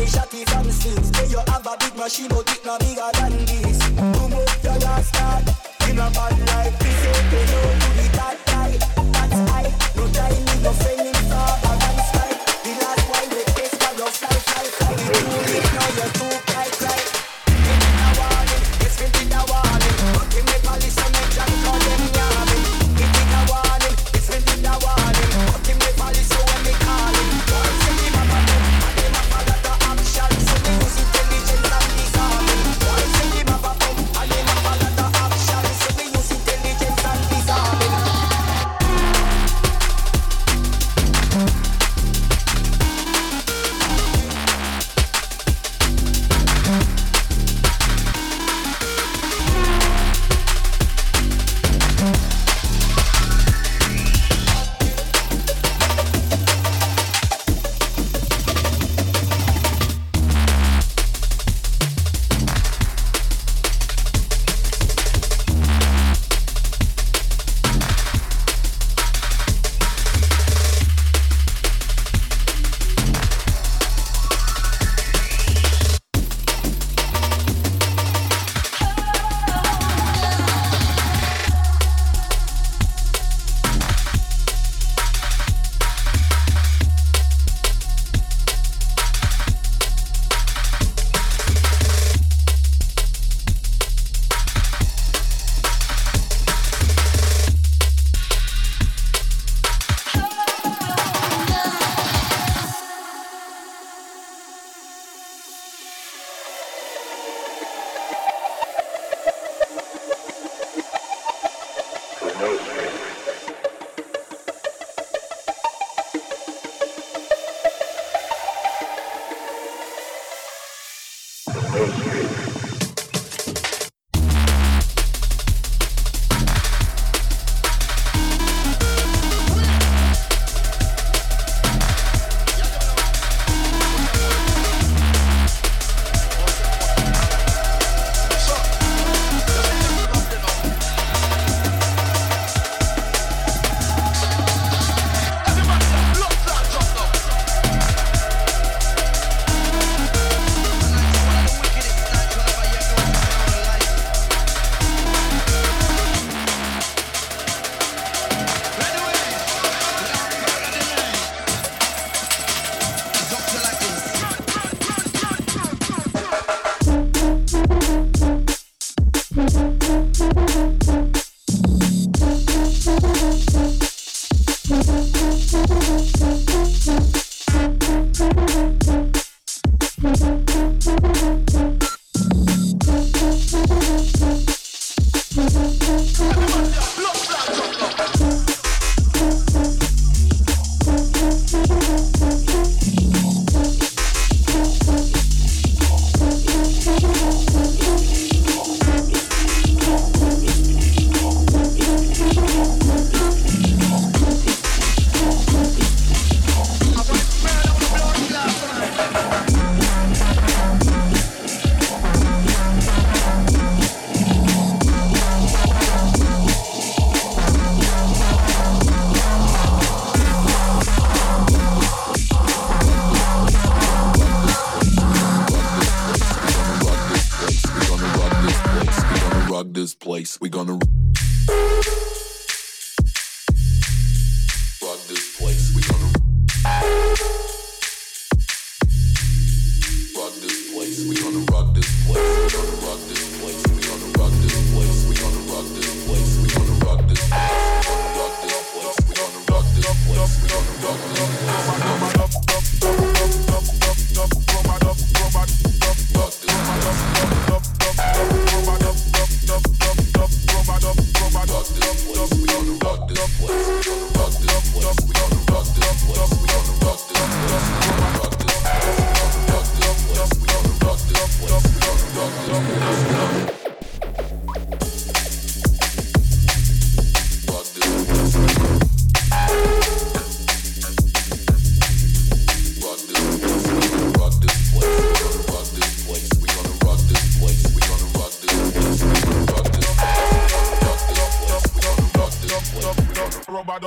me shotty from six. Say you have a big machine, but it no bigger than this. Boom up your last card. In a bad like this, ain't no to the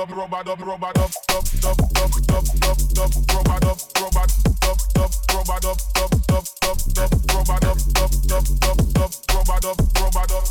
Dub, rubber dub, rubber dub, dub, dub, dub, dub, dub, dub, rubber dub, rubber dub, dub, rubber dub, dub, dub, dub, dub, rubber dub, dub, dub, dub, dub, rubber dub, rubber dub,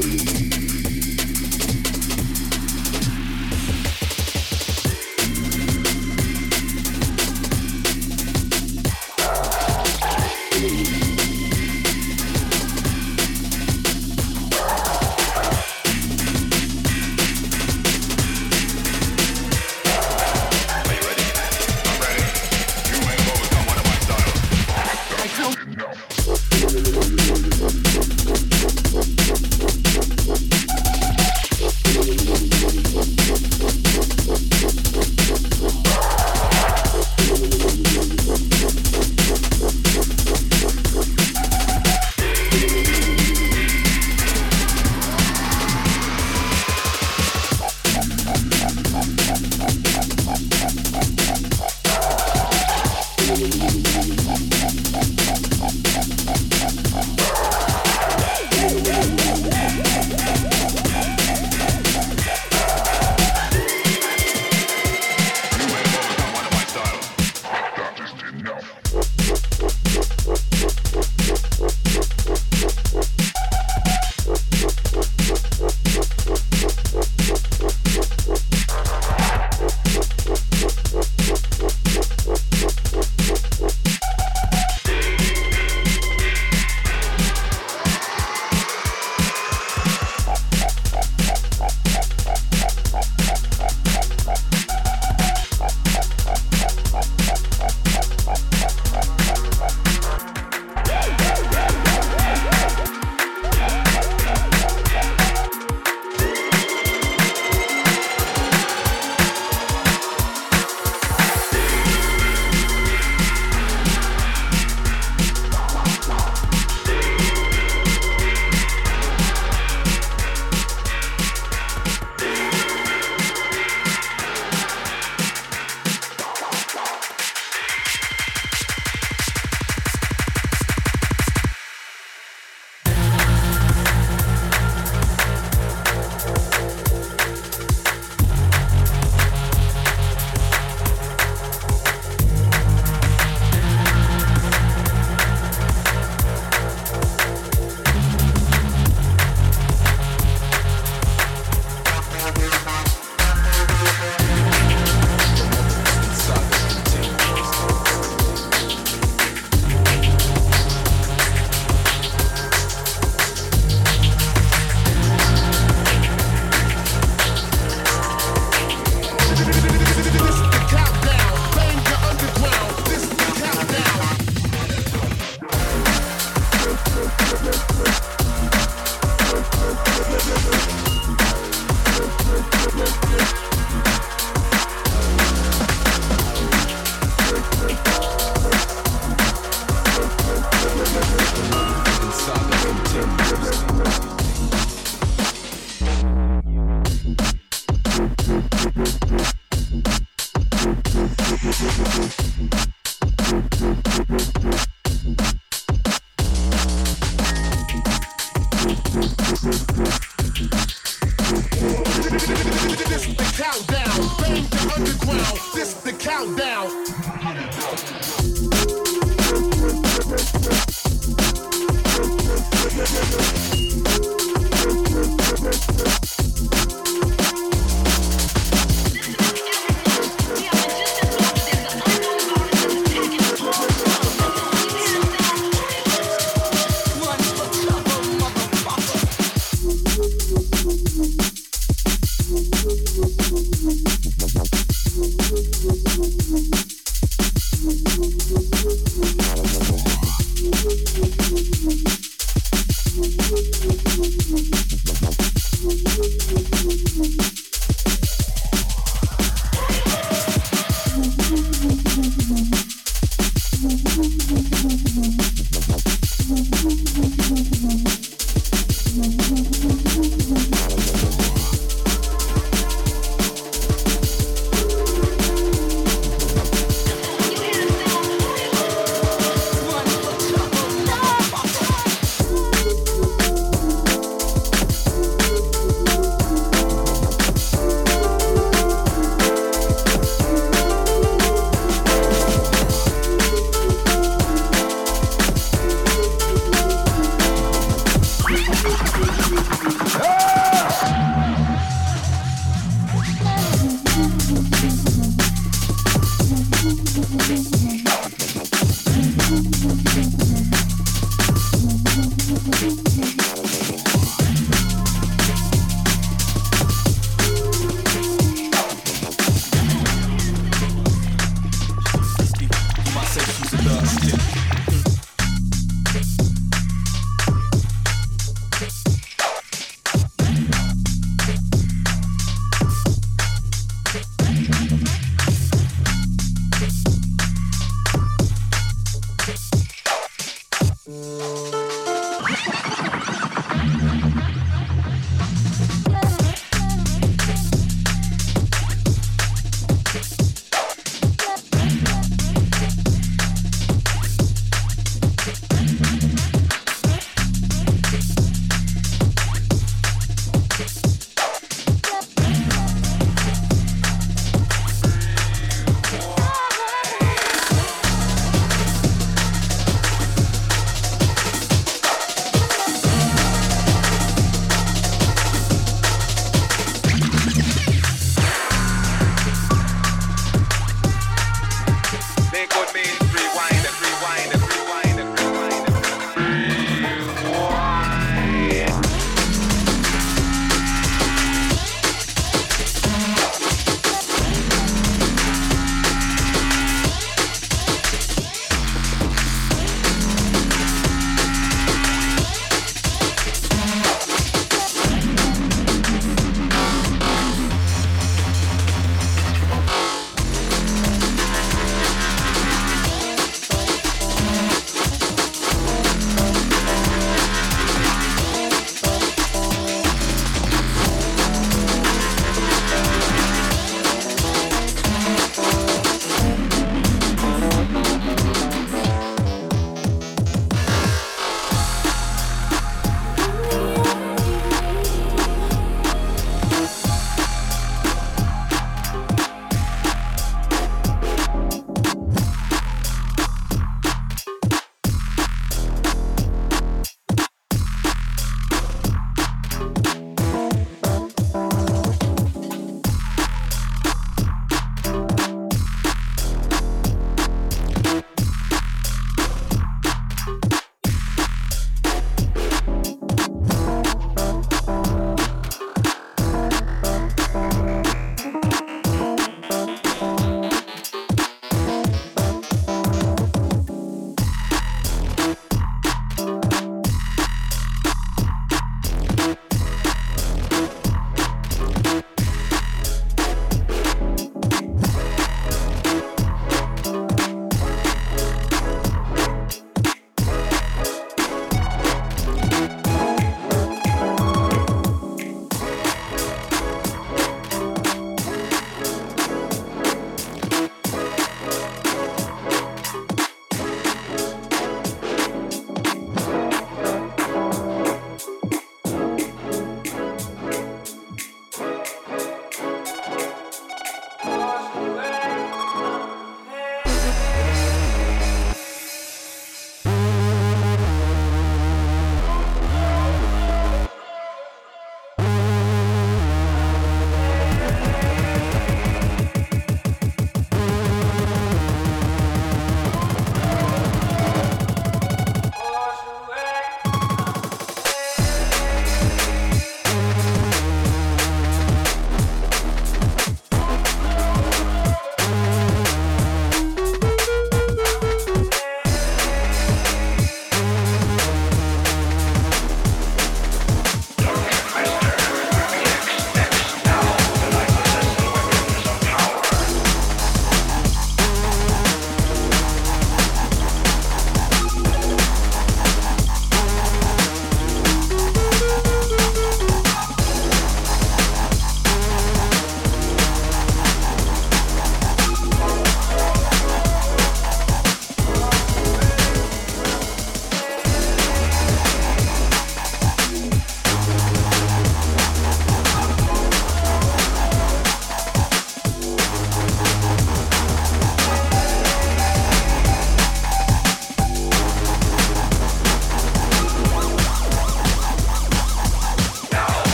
believe.